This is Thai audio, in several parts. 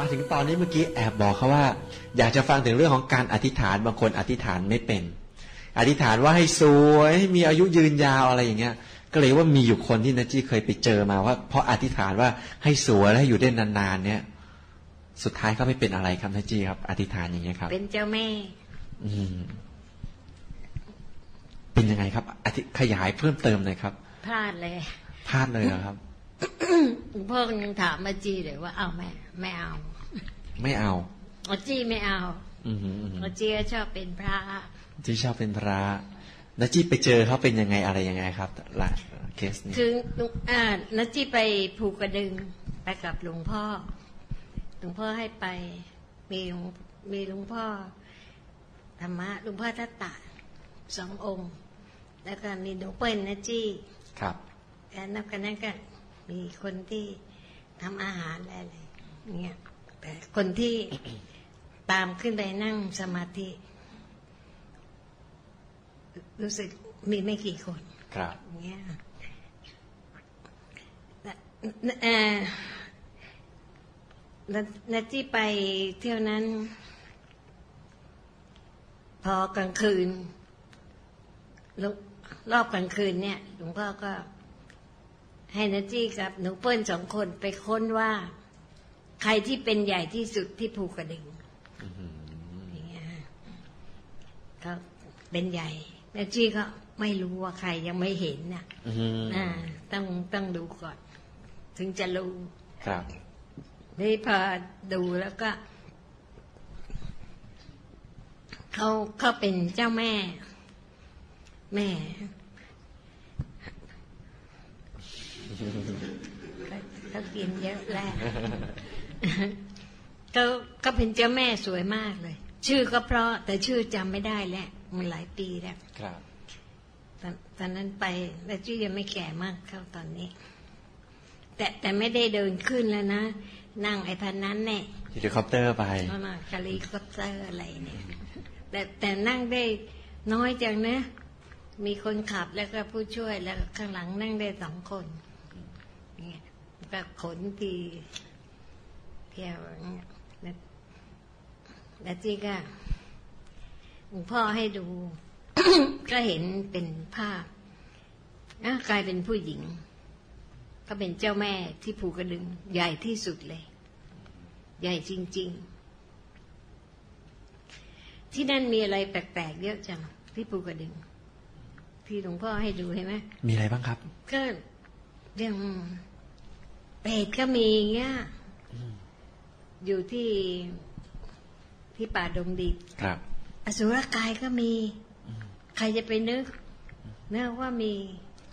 มาถึงตอนนี้เมื่อกี้แอบบอกเขาว่า อยากจะฟังถึงเรื่องของการอธิษฐานบางคนอธิษฐานไม่เป็น อธิษฐานว่าให้สวยให้มีอายุยืนยาวอะไรอย่างเงี้ย ก็เลยว่ามีอยู่คนที่นัจจี้เคยไปเจอมาว่าเพราะอธิษฐานว่าให้สวยและให้อยู่ได้นานๆเนี่ย สุดท้ายก็ไม่เป็นอะไรครับนัจจี้ครับ อธิษฐานอย่างเงี้ยครับ เป็นเจ้าแม่ อืม เป็นยังไงครับ อธิขยายเพิ่มเติมหน่อยครับ พลาดเลย พลาดเลยเหรอครับ หลวงพ่อยังถามอาจีเลยว่าเอาแม่ไม่เอา ไม่เอาอาจีไม่เอาอืมอืมอืมอาจีก็ชอบเป็นพระที่ชอบเป็นพระนัจจี้ไปเจอเขาเป็นยังไงอะไรยังไงครับละเคสนี้คือลุงอ่านัจจีไปภูกระดึงไปกับหลวงพ่อ หลวงพ่อให้ไป มีหลวงมีหลวงพ่อธรรมะหลวงพ่อทัตตะสององค์ แล้วก็มีหลวงเปิ้ลนัจจีครับแล้วนับกันนั้นก็ มีคนที่ทำอาหารอะไรๆเงี้ยแต่คนที่ตามขึ้นไปนั่งสมาธิ รู้สึกมีไม่กี่คน ครับเงี้ยแต่เอ่อแล้วแล้วที่ไปเที่ยวนั้น พอกลางคืนรอบรอบกลางคืนเนี่ยหลวงพ่อก็ ให้นาจี้กับหนูเปิ้ลสองคนไปค้นว่า ใครที่เป็นใหญ่ที่สุดที่ภูกระดึงอย่างเงี้ยฮะเขาเป็นใหญ่นาจี้ก็ไม่รู้ว่าใครยังไม่เห็นน่ะอืมอ่าต้องต้องดูก่อน ถึงจะรู้ครับนี่พอดูแล้วก็เขาเขาเป็นเจ้าแม่ แม่ เขาเขากินเยอะแล้วก็ก็เป็นเจ้าแม่สวยมากเลย ชื่อก็เพราะแต่ชื่อจำไม่ได้แล้วมันหลายปีแล้วครับตอนตอนนั้นไปแล้วจี้ยังไม่แก่มากเท่าตอนนี้ แต่แต่ไม่ได้เดินขึ้นแล้วนะ นั่งไอ้พันนั้นแน่เฮลิคอปเตอร์ไปเพราะว่าเฮลิคอปเตอร์อะไรเนี่ย แต่แต่นั่งได้น้อยจังนะ มีคนขับแล้วก็ผู้ช่วยแล้วข้างหลังนั่งได้สองคนเนี่ย ก็ขนทีเที่ยวอย่างเงี้ยแล้วแล้วจี้ก็หลวงพ่อให้ดู ก็เห็นเป็นภาพนะกลายเป็นผู้หญิง ก็เป็นเจ้าแม่ที่ภูกระดึง ใหญ่ที่สุดเลย ใหญ่จริง ๆ ที่นั่นมีอะไรแปลกๆเยอะจังที่ภูกระดึง ที่หลวงพ่อให้ดูเห็นไหมมีอะไรบ้างครับ ก็เรื่อง เปรตก็มีเงี้ยอยู่ที่ที่ป่าดงดิบครับ อสุรกายก็มี ใครจะไปนึกนะว่ามี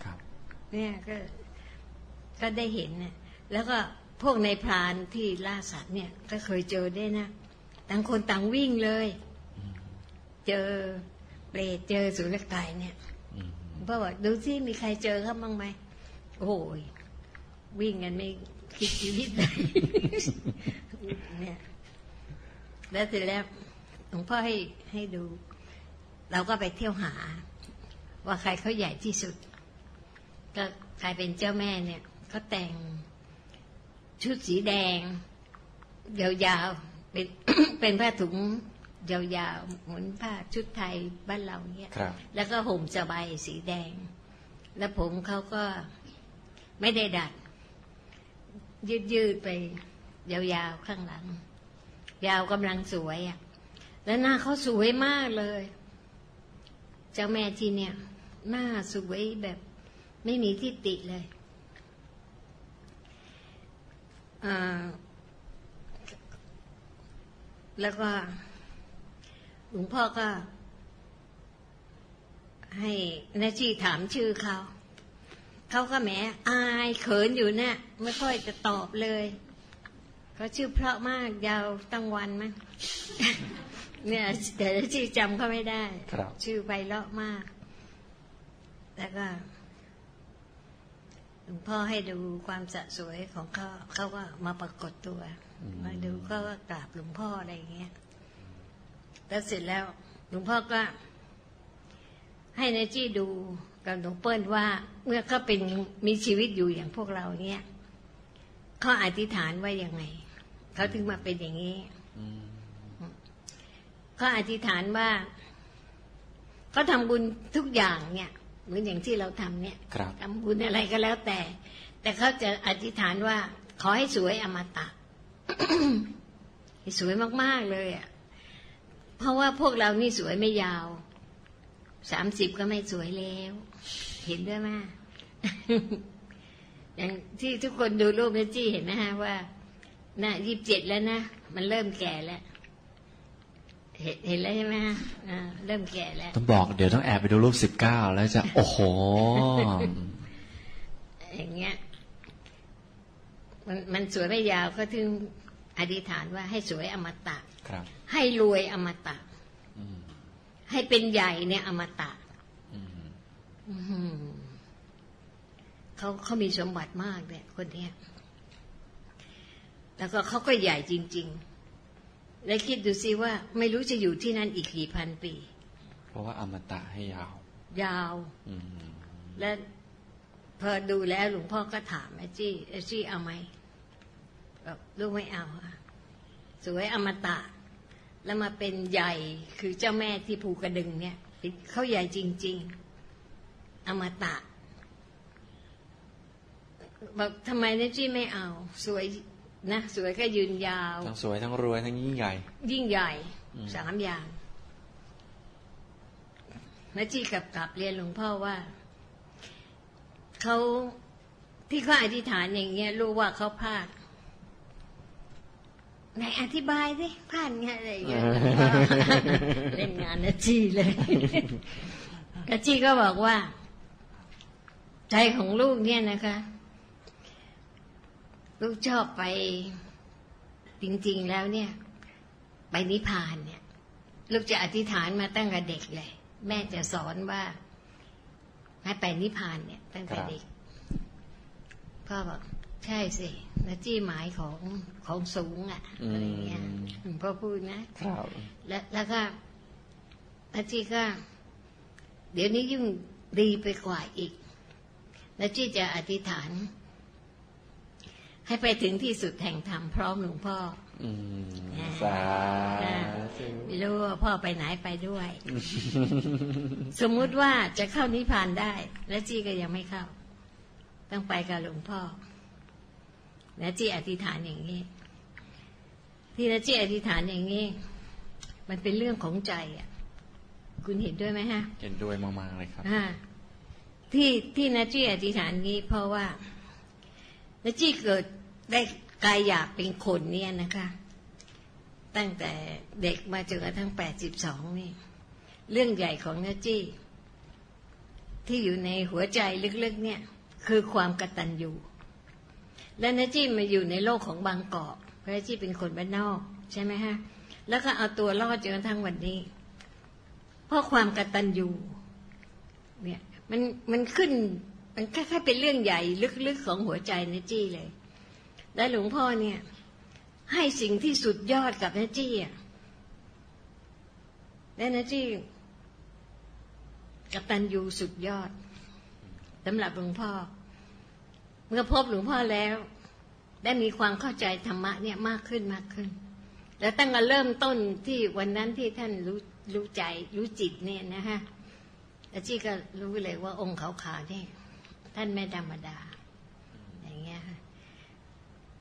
ครับ เนี่ยก็ ก็ได้เห็นเนี่ยแล้วก็พวกในพรานที่ล่าสัตว์เนี่ย ก็เคยเจอได้วยนะต่างคนต่างวิ่งเลย เจอเปรตเจอสุรกายเนี่ยอืมพ่อบอกดูสิมีใครเจอเขาบ้างไหมโอ้ย วิ่งกันไม่คิดชีวิตเลยเนี่ย แล้วเสร็จแล้วหลวงพ่อให้ให้ดู เราก็ไปเที่ยวหา ว่าใครเขาใหญ่ที่สุด ก็ใครเป็นเจ้าแม่เนี่ยเขาแต่งชุดสีแดงยาวๆเป็นเป็นผ้าถุงยาวๆเหมือนผ้าชุดไทยบ้านเราเนี่ยครับแล้วก็ห่มสบายสีแดง แล้วผมเขาก็ไม่ได้ดัด ยืดยืดไป ยาวๆข้างหลัง ยาวกำลังสวยอะ่ะ แล้วหน้าเขาสวยมากเลย เจ้าแม่ที่เนี่ย หน้าสวยแบบ ไม่มีที่ติเลยแล้วก็หลวงพ่อก็ ให้นาจีถามชื่อเขา เขาก็แหมอายเขินอยู่เนี่ยไม่ค่อยจะตอบเลยเขาชื่อเพราะมากยาวตั้งวันมั้งเนี่ยแต่นาจีจำเขาไม่ได้ครับชื่อไพเราะมาก แล้วก็หลวงพ่อให้ดูความสะสวยของเขาเขาก็มาปรากฏตัวมาดูเขาก็กราบหลวงพ่ออะไรอย่างเงี้ยแล้วเสร็จแล้ว หลวงพ่อก็ ให้นายจี้ดู กับหลวงเปิ้ลว่าเมื่อเขาเป็นมีชีวิตอยู่อย่างพวกเราเนี่ยเขาอธิษฐานว่ายังไงเขาถึงมาเป็นอย่างนี้อืมเขาอธิษฐานว่าเขาทำบุญทุกอย่างเนี่ยเหมือนอย่างที่เราทำเนี่ยครับทำบุญอะไรก็แล้วแต่ แต่เขาจะอธิษฐานว่า ขอให้สวยอมตะให้สวยมากๆเลยอะเพราะว่าพวกเรานี่สวยไม่ยาวสามสิบก็ไม่สวยแล้ว เห็นด้วยไหมอย่างที่ทุกคนดูรูปนะจี้เห็นไหมฮะว่าน่ะยี่สิบเจ็ดแล้วนะมันเริ่มแก่แล้วเห็นเห็นแล้วใช่ไหมฮะอ่าเริ่มแก่แล้ว ต้องบอกเดี๋ยวต้องแอบไปดูรูปสิบเก้าแล้วจะ โอ้โห อย่างเงี้ย มันมันสวยไม่ยาวก็ถึงอธิษฐานว่าให้สวยอมตะ ครับ ให้รวยอมตะอืมให้เป็นใหญ่เนี่ยอมตะอืมอื้อหือ เขาเขามีสมบัติมากเนี่ย คนเนี้ย แล้วก็เขาก็ใหญ่จริง ๆ แล้วคิดดูซิว่า ไม่รู้จะอยู่ที่นั่นอีกกี่พันปี เพราะว่าอมตะให้ยาว ยาวอืมและพอดูแล้วหลวงพ่อก็ถามไอ้จี้ไอ้จี้เอาไหมบอกลูกไม่เอาอะสวยอมตะ แล้วมาเป็นใหญ่คือเจ้าแม่ที่ภูกระดึงเนี่ยเป็นเขาใหญ่จริง ๆ อมตะบอกทำไมเนี่ยจี้ไม่เอา สวยนะสวยก็ยืนยาว ทั้งสวยทั้งรวยทั้งยิ่งใหญ่ ยิ่งใหญ่อืมสามอย่างแม่จี้กลับกลับเรียนหลวงพ่อว่าเขาที่เขาอธิษฐานอย่างเงี้ยรู้ว่าเขาพลาดไหนอธิบายสิพลาดไงอะไรอย่างเงี้ยเล่นงานนะจี้เลยกจี้ก็บอกว่า ใจของลูกเนี่ยนะคะ ลูกชอบไปจริง ๆ แล้วเนี่ย ไปนิพพานเนี่ย ลูกจะอธิษฐานมาตั้งแต่เด็กเลย แม่จะสอนว่า ให้ไปนิพพานเนี่ย ตั้งแต่ครับเด็กพ่อบอกใช่สินะจี้หมายของของสูงอะ่ะอะไรอย่างเงี้ยหลวงพ่อพูดนะครับแล้วแล้วก็นาจีก็ เดี๋ยวนี้ยิ่งดีไปกว่าอีก นาจีจะอธิษฐาน ให้ไปถึงที่สุดแห่งธรรมพร้อมหลวงพ่ออืมอ่าสาอ่าธุไม่รู้ว่าพ่อไปไหนไปด้วย สมมุติว่าจะเข้านิพพานได้ และจีก็ยังไม่เข้า ต้องไปกับหลวงพ่อ และจีอธิษฐานอย่างนี้ ที่และจีอธิษฐานอย่างนี้ มันเป็นเรื่องของใจอะ คุณเห็นด้วยไหมฮะ เห็นด้วยมากๆเลยครับอ่า ที่ที่นาจี้อธิษฐานนี้เพราะว่านาจี้เกิดได้กายอยากเป็นคนเนี่ยนะคะ ตั้งแต่เด็กมาจนกระทั่งแปดสิบสองนี่ เรื่องใหญ่ของนาจี้ที่อยู่ในหัวใจลึกๆ เนี่ย คือความกตัญญูและนาจี้มาอยู่ในโลกของบางกอกเพราะนาจี้เป็นคนบ้านนอก ใช่ไหมฮะ แล้วก็เอาตัวรอดจนกระทั่งวันนี้ เพราะความกตัญญูเนี่ย มันมันขึ้น มันแค่เป็นเรื่องใหญ่ลึกๆของหัวใจนะจี้เลย และหลวงพ่อเนี่ย ให้สิ่งที่สุดยอดกับนะจี้อะและนะจี้กับตัญญูสุดยอดสำหรับหลวงพ่อ เมื่อพบหลวงพ่อแล้ว ได้มีความเข้าใจธรรมะเนี่ยมากขึ้นมากขึ้น แล้วตั้งแต่เริ่มต้นที่วันนั้นที่ท่านรู้รู้ใจรู้จิตเนี่ยนะฮะาจีก็รู้เลยว่าองค์ขาวๆนี่ท่านไม่ธรรมดา อย่างเงี้ย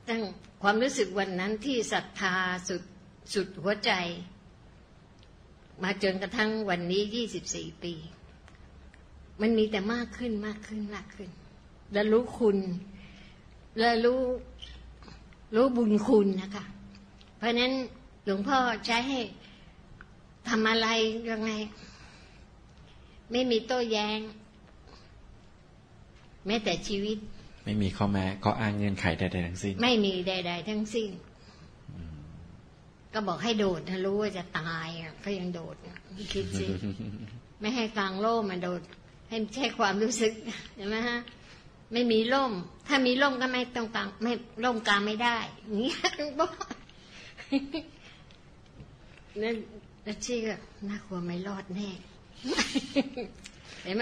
ตั้งความรู้สึกวันนั้นที่ศรัทธาสุดสุดหัวใจ มาจนกระทั่งวันนี้ยี่สิบสี่ปี มันมีแต่มากขึ้นมากขึ้นมากขึ้น และรู้คุณ และรู้รู้บุญคุณนะคะ เพราะฉะนั้นหลวงพ่อใช้ให้ทำอะไรยังไง ไม่มีโต้แย้ง แม้แต่ชีวิต ไม่มีข้อแม้ก็อ้างเงื่อนไขใดๆทั้งสิ้น ไม่มีใด ๆ ทั้งสิ้น ก็บอกให้โดดนะรู้ว่าจะตายอะก็ยังโดดอะคิดสิไม่ให้กลางโล่มมาโดด ให้ใช้ความรู้สึกเห็นไหมฮะไม่มีร่ม ถ้ามีร่มก็ไม่ต้องกลาง ไม่ร่มกลางไม่ได้อย่างเงี้ยบอกนั่นแล้วชี่ก็น่ากลัวไม่รอดแน่เห็นไหม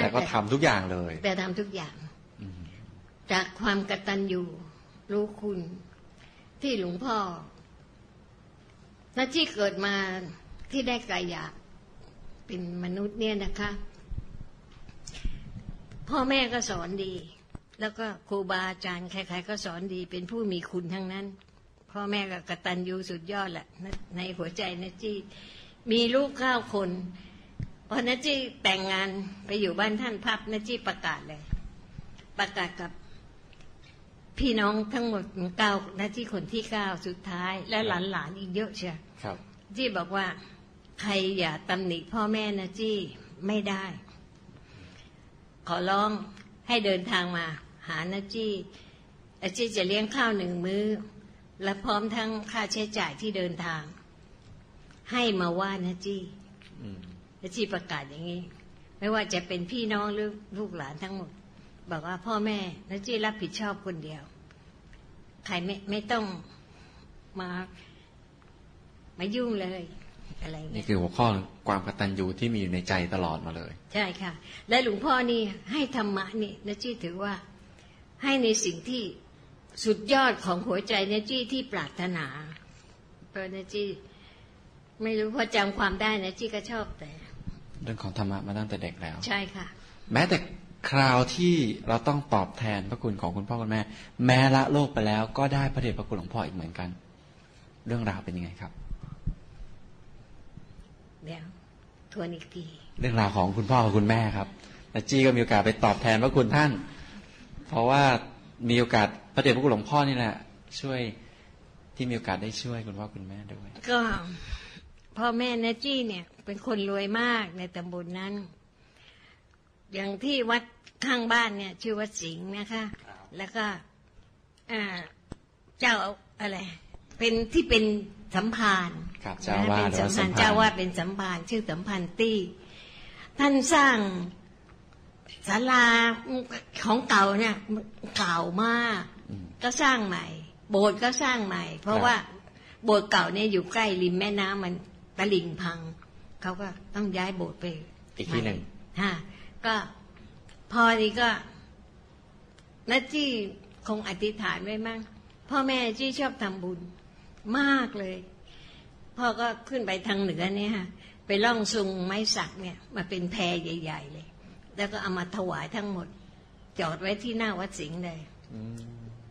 แต่ก็ทำทุกอย่างเลย แต่ทำทุกอย่างอืมจากความกตัญญูรู้คุณ ที่หลวงพ่อนาที่เกิดมาที่ได้กายะเป็นมนุษย์เนี่ยนะคะ พ่อแม่ก็สอนดี แล้วก็ครูบาอาจารย์ใครๆก็สอนดี เป็นผู้มีคุณทั้งนั้น พ่อแม่ก็กตัญญูสุดยอดแหละในในหัวใจนะจี้มีลูกเก้าคน พอนะจี้แต่งงานไปอยู่บ้านท่านพับนะจี้ประกาศเลย ประกาศกับพี่น้องทั้งหมดเก้านะจี้คนที่เก้าสุดท้าย และหลานๆอีกเยอะเชียวครับจี้บอกว่าใครอย่าตำหนิพ่อแม่นะจี้ไม่ได้ ขอร้องให้เดินทางมาหานะจี้อาจี้จะเลี้ยงข้าวหนึ่งมื้อ และพร้อมทั้งค่าใช้จ่ายที่เดินทาง ให้มาว่านะจี้ อืมนะจี้ประกาศอย่างนี้ ไม่ว่าจะเป็นพี่น้องหรือลูกหลานทั้งหมด บอกว่าพ่อแม่นะจี้รับผิดชอบคนเดียว ใครไม่ไม่ต้องมามายุ่งเลยอะไรอย่างนี่เงี้ยคือหัวข้อความกตัญญูที่มีอยู่ในใจตลอดมาเลย ใช่ค่ะ และหลวงพ่อนี่ให้ธรรมะนี่นะจี้ถือว่าให้ในสิ่งที่สุดยอดของหัวใจนะจี้ที่ปรารถนาเพราะนะจี้ไม่รู้พอจำความได้นะจี้ก็ชอบแต่ เรื่องของธรรมะมาตั้งแต่เด็กแล้ว ใช่ค่ะ แม้แต่คราวที่เราต้องตอบแทนพระคุณของคุณพ่อคุณแม่ แม้ละโลกไปแล้วก็ได้พระเดชพระคุณหลวงพ่ออีกเหมือนกัน เรื่องราวเป็นยังไงครับเดี๋ยวทวนอีกทีเรื่องราวของคุณพ่อกับคุณแม่ครับและจี้ก็มีโอกาสไปตอบแทนพระคุณท่าน เพราะว่ามีโอกาสพระเดชพระคุณหลวงพ่อนี่แหละ ช่วยที่มีโอกาสได้ช่วยคุณพ่อคุณแม่ด้วย ก็พ่อแม่นะจี้เนี่ย เป็นคนรวยมากในตำบลนนั้น อย่างที่วัดข้างบ้านเนี่ย ชื่อวัดสิงห์นะคะ แล้วก็อ่าเจ้าอะไร เป็นที่เป็นสัมภารครับเจ้าวาดเป็นสัมหรือว่าสัพันมธ์ภารเจ้าวาดเป็นสัมภารชื่อสัมพันธ์ตี้ท่านสร้างศาลาของเก่าเนี่ยเก่ามากอืมก็สร้างใหม่ โบสถ์ก็สร้างใหม่ เพราะครับว่าโบสถ์เก่าเนี่ยอยู่ใกล้ริมแม่น้ำมันตลิ่งพัง เขาก็ต้องย้ายโบสถ์ไปอีกที่หนึ่งฮะก็พอนี้ก็นัจี้คงอธิษฐานไว้มั่งพ่อแม่จี้ชอบทำบุญมากเลย พ่อก็ขึ้นไปทางเหนือเนี่ยฮะไปล่องซุงไม้สักเนี่ยมาเป็นแพรใหญ่ๆเลย แล้วก็เอามาถวายทั้งหมด จอดไว้ที่หน้าวัดสิงห์เลยอืม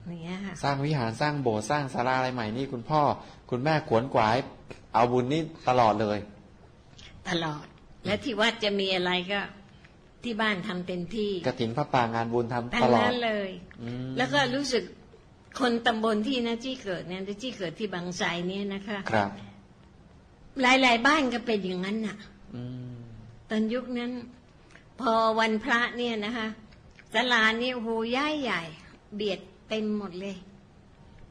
อย่างเงี้ยค่ะสร้างวิหารสร้างโบสถ์สร้างศาลาอะไรใหม่นี่คุณพ่อ คุณแม่ขวนขวาย เอาบุญนี่ตลอดเลย ตลอด และที่วัดจะมีอะไรก็ ที่บ้านทำเต็มที่กระถินพระป่างานบุญทำทั้ตงลอดนั้นเลยอืมแล้วก็รู้สึกคนตำบลที่นะจี้เกิดเนี่ยนะจี้เกิดที่บางไทรเนี่ยนะคะครับ หลายๆบ้านก็เป็นอย่างนั้นน่ะอืมตอนยุคนั้น พอวันพระเนี่ยนะคะศาลานี่โอ้โหย่ายใหญ่ เบียดเต็มหมดเลย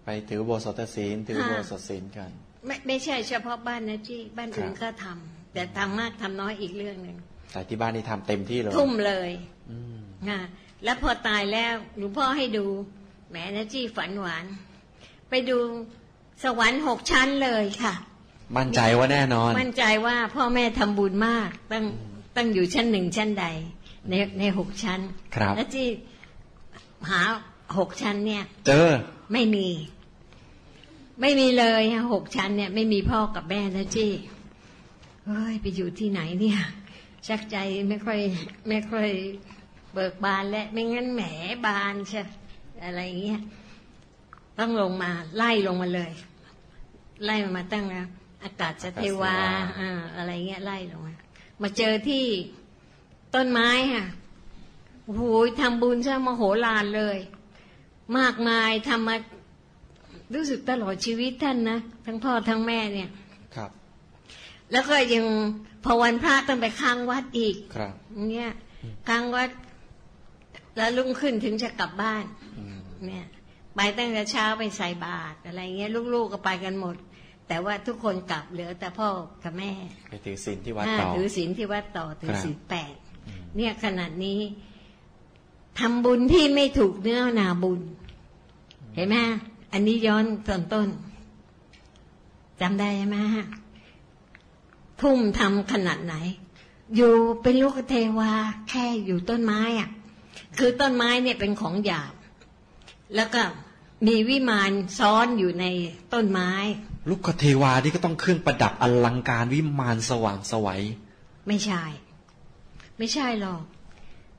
ไปถือโบสถศีลถือค่ะโบสถศีลกัน ไม่ไม่ใช่เฉพาะบ้านนะจี้บ้านอื่นครับก็ทำ แต่ทำมากทำน้อยอีกเรื่องหนึ่งแต่ที่บ้านนี่ทำเต็มที่เลยทุ่มเลยอืมนะแล้วพอตายแล้วหลวงพ่อให้ดูแหมนะจี้ฝันหวาน ไปดูสวรรค์หกชั้นเลยค่ะ มั่นใจว่าแน่นอน มั่นใจว่าพ่อแม่ทำบุญมากตั้งตั้งอยู่ชั้นหนึ่งชั้นใด ในในหกชั้น ครับแล้วที่หาหกชั้นเนี่ย เจอไม่มี ไม่มีเลยฮะหกชั้นเนี่ย ไม่มีพ่อกับแม่นะจี้ เฮ้ยไปอยู่ที่ไหนเนี่ย ชักใจไม่ค่อยไม่ค่อยเบิกบานและไม่งั้นแหมบานใช่อะไรอย่างเงี้ยต้องลงมาไล่ลงมาเลย ไล่มาตั้งนะอากาศจะเทวาอากาศเทวาอ่าอะไรเงี้ยไล่ลงมามาเจอที่ต้นไม้ค่ะโอ้โหทำบุญซะมโหฬารเลย มากมายทำมารู้สึกตลอดชีวิตท่านนะ ทั้งพ่อทั้งแม่เนี่ยครับ แล้วก็ยังพอวันพระต้องไปค้างวัดอีกครับเนี่ยค้างวัด แล้วลุ่งขึ้นถึงจะกลับบ้านอืมเนี่ยไปตั้งแต่เช้าไปใส่บาตรอะไรเงี้ยลูกๆก็ไปกันหมด แต่ว่าทุกคนกลับเหลือ แต่พ่อกับแม่ไปถือศีลที่วัดอ่าต่อถือศีลที่วัดต่อถือครับศีลแปดอืมเนี่ยขนาดนี้ทำบุญที่ไม่ถูกเนื้อนาบุญ เห็นไหมฮะอันนี้ย้อนตอนต้นจำได้ไหมฮะ ทุ่มทำขนาดไหน อยู่เป็นลูกเทวาแค่อยู่ต้นไม้อะ คือต้นไม้เนี่ยเป็นของหยาบ แล้วก็มีวิมานซ้อนอยู่ในต้นไม้ ลูกคเทวาที่ก็ต้องเครื่องประดับอลังการวิมานสว่างสวัย ไม่ใช่ ไม่ใช่หรอก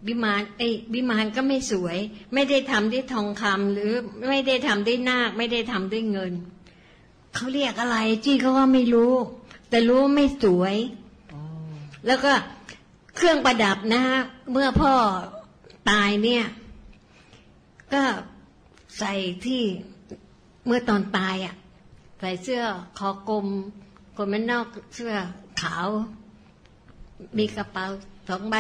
วิมานไอ้ยวิมานก็ไม่สวย ไม่ได้ทำด้วยทองคำหรือไม่ได้ทำด้วยนาค ไม่ได้ทำด้วยเงิน เขาเรียกอะไรจี้เขาก็ไม่รู้ แต่รู้ว่าไม่สวย แล้วก็เครื่องประดับนะฮะเมื่อพ่อตายเนี่ย ก็ใส่ที่เมื่อตอนตายอะ่ะ ใส่เสื้อคอกลมคนมันนอกเสื้อขาว มีกระเป๋าสองใบ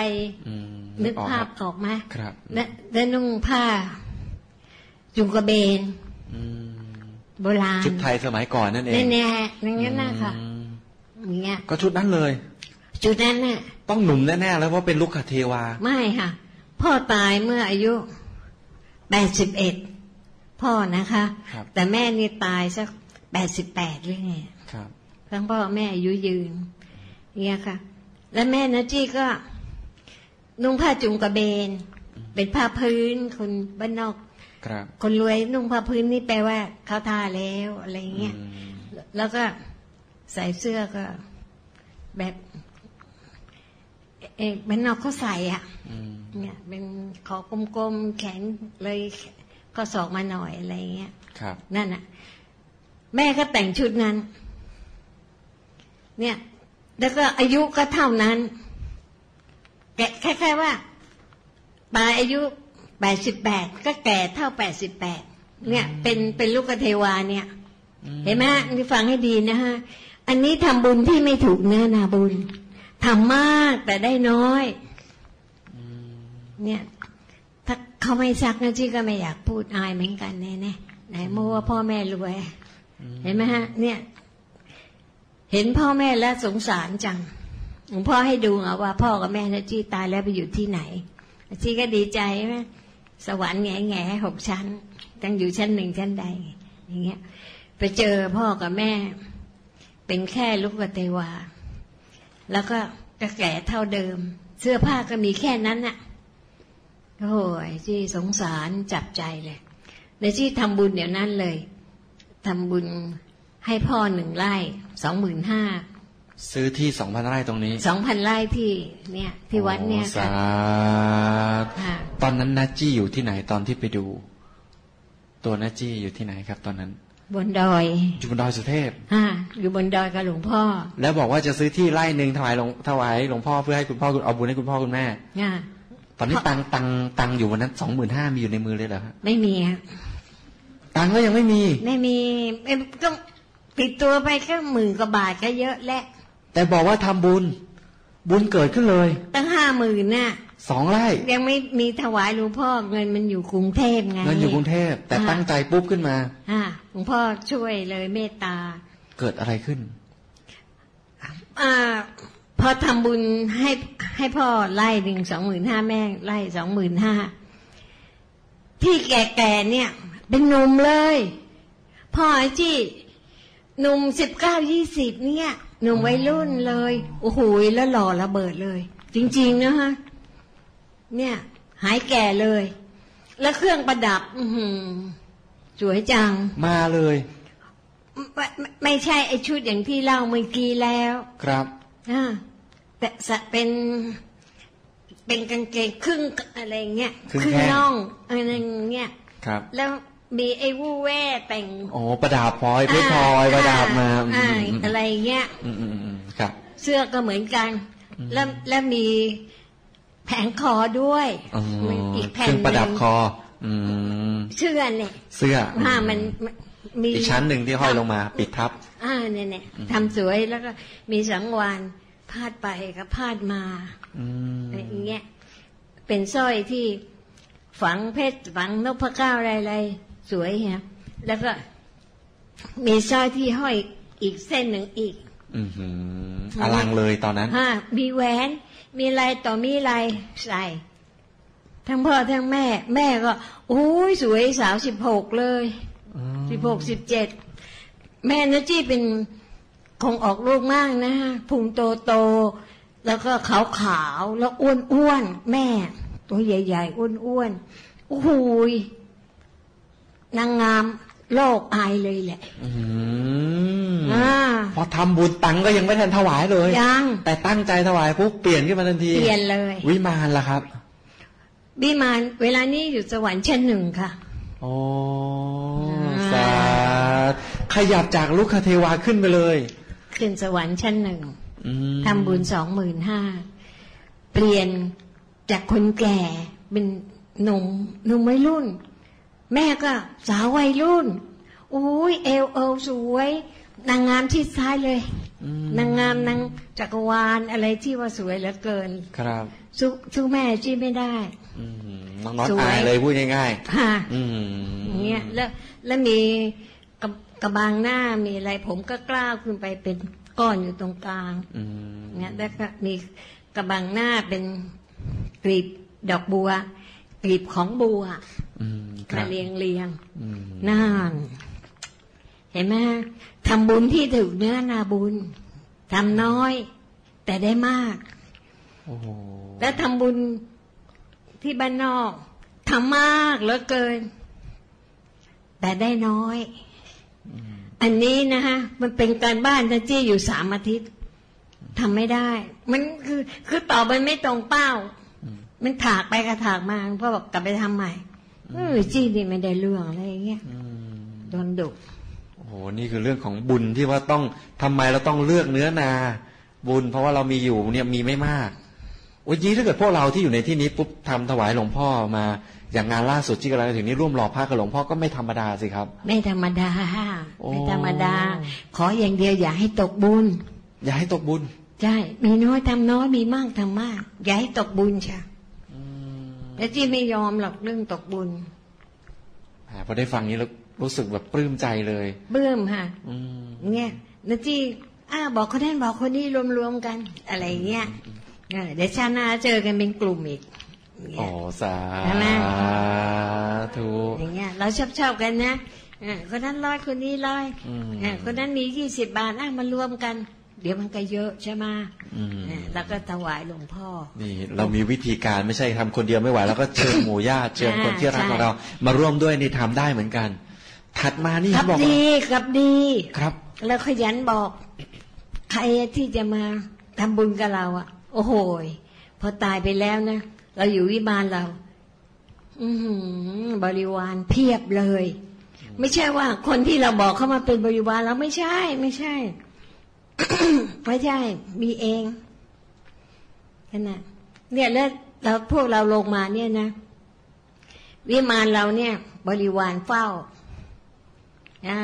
อืมนึกออภาพครับออกไหมครับและและนุ่งผ้า จุงกระเบนอืมโบราณชุดไทยสมัยก่อนนั่นเองแน่ๆอย่างนั้นนะค่ะอืมอย่าง เงี้ยก็ชุดนั้นเลยจุดนั้นน่ะต้องหนุ่มแน่ๆแล้วเพราะเป็นลูกคเทวา ไม่ค่ะ พ่อตายเมื่ออายุแปดสิบเอ็ดพ่อนะคะครับแต่แม่นี่ตายสักแปดสิบแปดหรือไงครับทั้งพ่อแม่อายุยืนเนี่ยค่ะ แล้วแม่นะจี้ก็นุ่งผ้าจุงกระเบน เป็นผ้าพื้นคนบ้านนอกครับ คนรวยนุ่งผ้าพื้นนี่แปลว่าเขาทาแล้วอะไรเงี้ยอืมแล้วก็ ใส่เสื้อก็ แบบเอ๊ะบ้านนอกเขาใส่อะอืมเนี่ย เป็นขอกลมๆแขนเลยก็ศอกมาหน่อยอะไรเงี้ยครับนั่นน่ะ แม่ก็แต่งชุดนั้น เนี่ย แล้วก็อายุก็เท่านั้นแกะคล้ายๆว่าตายอายุแปดสิบแปดก็แก่เท่าแปดสิบแปดเนี่ย เป็นเป็นลูกเทวาเนี่ย เห็นไหมฮะนี่ฟังให้ดีนะฮะ อันนี้ทำบุญที่ไม่ถูกเนื้อนาบุญทำมากแต่ได้น้อยเนี่ย ถ้าเขาไม่ซักนะจี้ก็ไม่อยากพูดอายเหมือนกันแน่แน่ไหนโมว่าพ่อแม่รวยเห็นไหมฮะ เนี่ย เห็นพ่อแม่แล้วสงสารจังหลวงพ่อให้ดูอะว่า พ่อกับแม่นะจี้ตายแล้วไปอยู่ที่ไหนจี้ก็ดีใจไหมสวรรค์แง่แง่หกชั้นตั้งอยู่ชั้นหนึ่งชั้นใดอย่างเงี้ย ไปเจอพ่อกับแม่ เป็นแค่ลูกกเทวา แล้วก็กระแก่เท่าเดิม เสื้อผ้าก็มีแค่นั้นน่ะโอ้ยจี้สงสารจับใจเลยในจี้ทำบุญเดี๋ยวนั้นเลยทำบุญให้พ่อหนึ่งไร่สองหมื่นห้าซื้อที่สองพันไร่ตรงนี้สองพันไร่ที่เนี่ย ที่วัดเนี่ยโอ้สาค่ะธุค่ะตอนนั้นนัจจี้อยู่ที่ไหนตอนที่ไปดู ตัวนัจจี้อยู่ที่ไหนครับ ตอนนั้น บนดอยอยู่บนดอยสุเทพอ่าอยู่บนดอยกับหลวงพ่อ แล้วบอกว่าจะซื้อที่ไร่หนึ่งถวายหลวงถวายหลวงพ่อเพื่อให้คุณพ่อคุณเอาบุญให้คุณพ่อคุณแม่อ่าตอนนี้ตังตังตังอยู่วันนั้นสองหมื่นห้ามีอยู่ในมือเลยเหรอฮะไม่มีอะตังก็ยังไม่มี ไม่มีเอ้ยก็ติดตัวไปแค่หมื่นกว่าบาทก็เยอะและแต่บอกว่าทำบุญ บุญเกิดขึ้นเลย ตั้งห้าหมื่นน่ะ สองไร่ ยังไม่มีถวายหลวงพ่อเงินมันอยู่กรุงเทพไงเงินอยู่กรุงเทพแต่อ่าตั้งใจปุ๊บขึ้นมาอ่าหลวงพ่อช่วยเลยเมตตา เกิดอะไรขึ้นอ่าพอทำบุญให้ให้พ่อไล่หนึ่งสองหมื่นห้าแม่ไล่สองหมื่นห้าที่แก่ๆเนี่ย เป็นหนุ่มเลย พ่อไอ้ที่หนุ่มสิบเก้ายี่สิบเนี่ยหนุ่มวัยรุ่นเลยโอ้โหแล้วหล่อระเบิดเลย จริง ๆ นะฮะ เนี่ย หายแก่เลย แล้วเครื่องประดับ อือหือสวยจัง มาเลยไม่ไม่ไม่ใช่ไอชุดอย่างที่เล่าเมื่อกี้แล้ว ครับอ่าแต่สะเป็นเป็นกางเกงครึ่งอะไรเงี้ยครึ่งครึ่งแข้งน่องอะไรเงี้ยครับ แล้วมีไอ้วู้แว่แต่งโอ้ประดาบพลอยเพชรพลอยประดาบมาอ่าอืมอะไรเงี้ยอืมอืมอืมอืมครับ เสื้อก็เหมือนกัน แล้วแล้วมี แผงคอด้วยอ๋ออีกเคแผ่นรื่องหประดันึ่บงคอ อืมเสื้อเนี่ย เสื้ออ่ามันมันมีอีกชั้นหนึ่งที่ห้อยลงมา ปิดทับ อ่าเนี่ยเนี่ยทำสวยแล้วก็มีสังวานพาดไปกับพาดมาอืมอะไรอย่างเงี้ยเป็นสร้อยที่ฝังเพชรฝังนพเก้าอะไรๆสวยฮะแล้วก็มีสร้อยที่ห้อยอีกเส้นหนึ่งอีก อือหืออลังเลยตอนนั้นฮะมีแหวน มีอะไรต่อมีอะไรใส่ ทั้งพ่อทั้งแม่ แม่ก็โอ้ยสวยสาวสิบหกเลยสิบหกสิบเจ็ดแม่นะจี้เป็นคงออกลูกมากนะฮะพุงโตโตๆแล้วก็ขาวขาวๆแล้วอ้วนอ้วนๆแม่ ตัวใหญ่ ๆ อ้วนอ้วนๆโอ้โหยนางงาม โรคอายเลยแหละอืมอ่าพอทำบุญตังค์ก็ยังไม่ทันถวายเลยยังแต่ตั้งใจถวายปุ๊บเปลี่ยนขึ้นมาทันที เปลี่ยนเลย วิมานล่ะครับ วิมานเวลานี้อยู่สวรรค์ชั้นหนึ่งค่ะโอ้อ่าสาธุขยับจากลูกคเทวาขึ้นไปเลย ขึ้นสวรรค์ชั้นหนึ่งอืมทำบุญสองหมื่นห้าเปลี่ยนจากคนแก่เป็นหนุ่มหนุ่มวัยรุ่น แม่ก็สาววัยรุ่นโอ้ยเอวเอวสวย นางงามที่ซ้ายเลยอืมนางงามนางจักรวาลอะไรที่ว่าสวยเหลือเกิน ครับสู้สู้แม่จี้ไม่ได้อืมน้องน็อตสวยอายเลยพูดง่ายค่ะๆอืมอย่างเงี้ยแล้วแล้วมีกระกระบางหน้ามีอะไรผมก็กล้าวขึ้นไปเป็นก้อนอยู่ตรงกลางอืมเนี่ยแล้วก็มีกระบังหน้าเป็นกลีบดอกบัวกลีบของบัวอื มครัมาบเรียงเรียงอืมน่านเห็นไหมทำบุญที่ถึงเนื้อนาบุญทำน้อย แต่ได้มากโอ้โหแล้วทำบุญที่บ้านนอกทำมากเหลือเกิน แต่ได้น้อย อันนี้นะฮะ มันเป็นการบ้านนะจี้อยู่สามอาทิตย์ทำไม่ได้ มันคือ คือตอบมันไม่ตรงเป้า มันถากไปกระถากมาพ่อบอกกลับไปทำใหม่เออ จี้นี่ไม่ได้เรื่องอะไรอย่างเงี้ยอืมโดนดุโอ้โหนี่คือเรื่องของบุญที่ว่าต้องทำไมเราต้องเลือกเนื้อนา บุญ เพราะว่าเรามีอยู่เนี่ยมีไม่มากโอ้ยยี่ถ้าเกิดพวกเราที่อยู่ในที่นี้ปุ๊บทำถวายหลวงพ่อมา อย่างงานล่าสุดที่กำลังจะถึงนี้ร่วมรอพระกับหลวงพ่อก็ไม่ธรรมดาสิครับ ไม่ธรรมดาโอ้ไม่ธรรมดา ขออย่างเดียวอย่าให้ตกบุญ อย่าให้ตกบุญใช่มีน้อยทำน้อยมีมากทำมาก อย่าให้ตกบุญใช่ แล้วจี้ไม่ยอมหรอกเรื่องตกบุญอ่าพอได้ฟังนี้แล้วรู้สึกแบบปลื้มใจเลยเบื่อมค่ะอืมเนี่ยแล้วจี้อ้าบอกคนนั้นบอกคนนี้รวมๆกัน อะไรเงี้ยเออเดี๋ยวชาติหนาเจอกันเป็นกลุ่มอีกอย่างโอ้เงี้ยสาใช่ไหมธุอย่างเงี้ยเราชอบชอบๆกันนะเออคนนั้นร้อยคนนี้ร้อยอืมเออคนนั้นมียี่สิบบาทอะมารวมกัน เดี๋ยวมันก็เยอะใช่ไหมอืมเออแล้วก็ถวายหลวงพ่อ นี่เรามีวิธีการไม่ใช่ทำคนเดียวไม่ไหวแล้วก็เชิญหมู่ญาติเชิญคนที่รักใช่ของเรา มาร่วมด้วยนี่ทำได้เหมือนกัน ถัดมานี่กลับบอกว่าดีกลับดีครับ แล้วขยันบอก ใครที่จะมาทำบุญกับเราอะ โอ้โหยพอตายไปแล้วนะเราอยู่วิมานเรา อือหือบริวารเพียบเลย ไม่ใช่ว่าคนที่เราบอกเข้ามาเป็นบริวารเราไม่ใช่ ไม่ใช่ ไม่ใช่ มีเองขนาดเนี่ยแล้วเราพวกเราลงมาเนี่ยนะ วิมานเราเนี่ย บริวารเฝ้าอ่า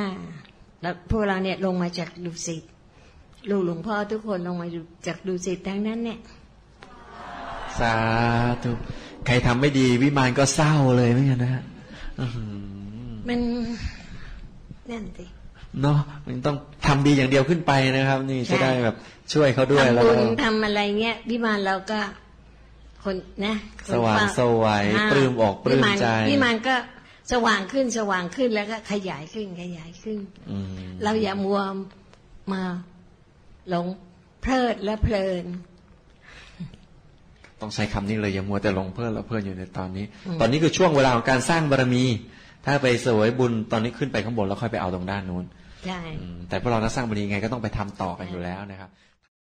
แล้วพวกเราเนี่ยลงมาจากดุสิตลูกหลวงพ่อทุกคนลงมาจากดุสิตทั้งนั้นเนี่ย สาธุใครทำไม่ดี วิมานก็เศร้าเลยไม่งั้นนะฮะอื้อหือมันนั่นสิ เนาะมันต้องทำดีอย่างเดียวขึ้นไปนะครับ นี่จะได้แบบช่วยเขาด้วยแล้วทำบุก็ญทำอะไรเงี้ยวิมานเราก็คนนะคนสว่างเฝ้สวัยอ่าปลื้มอกปลื้มวิานใจวิมานก็สว่างขึ้นสว่างขึ้นแล้วก็ขยายขึ้นขยายขึ้นอืมเราอย่ามัวมาหลงเพลิดและเพลิน ต้องใช้คำนี้เลยอย่ามัวแต่หลงเพลินแล้วเพลินอยู่ในตอนนี้อืมตอนนี้คือช่วงเวลาของการสร้างบารมี ถ้าไปเสวยบุญตอนนี้ขึ้นไปข้างบนแล้วค่อยไปเอาตรงด้านนู้นใช่อืมแต่พวกเรานักสร้างบารมีไงก็ต้องไปทำต่อกันอยู่แล้วนะครับ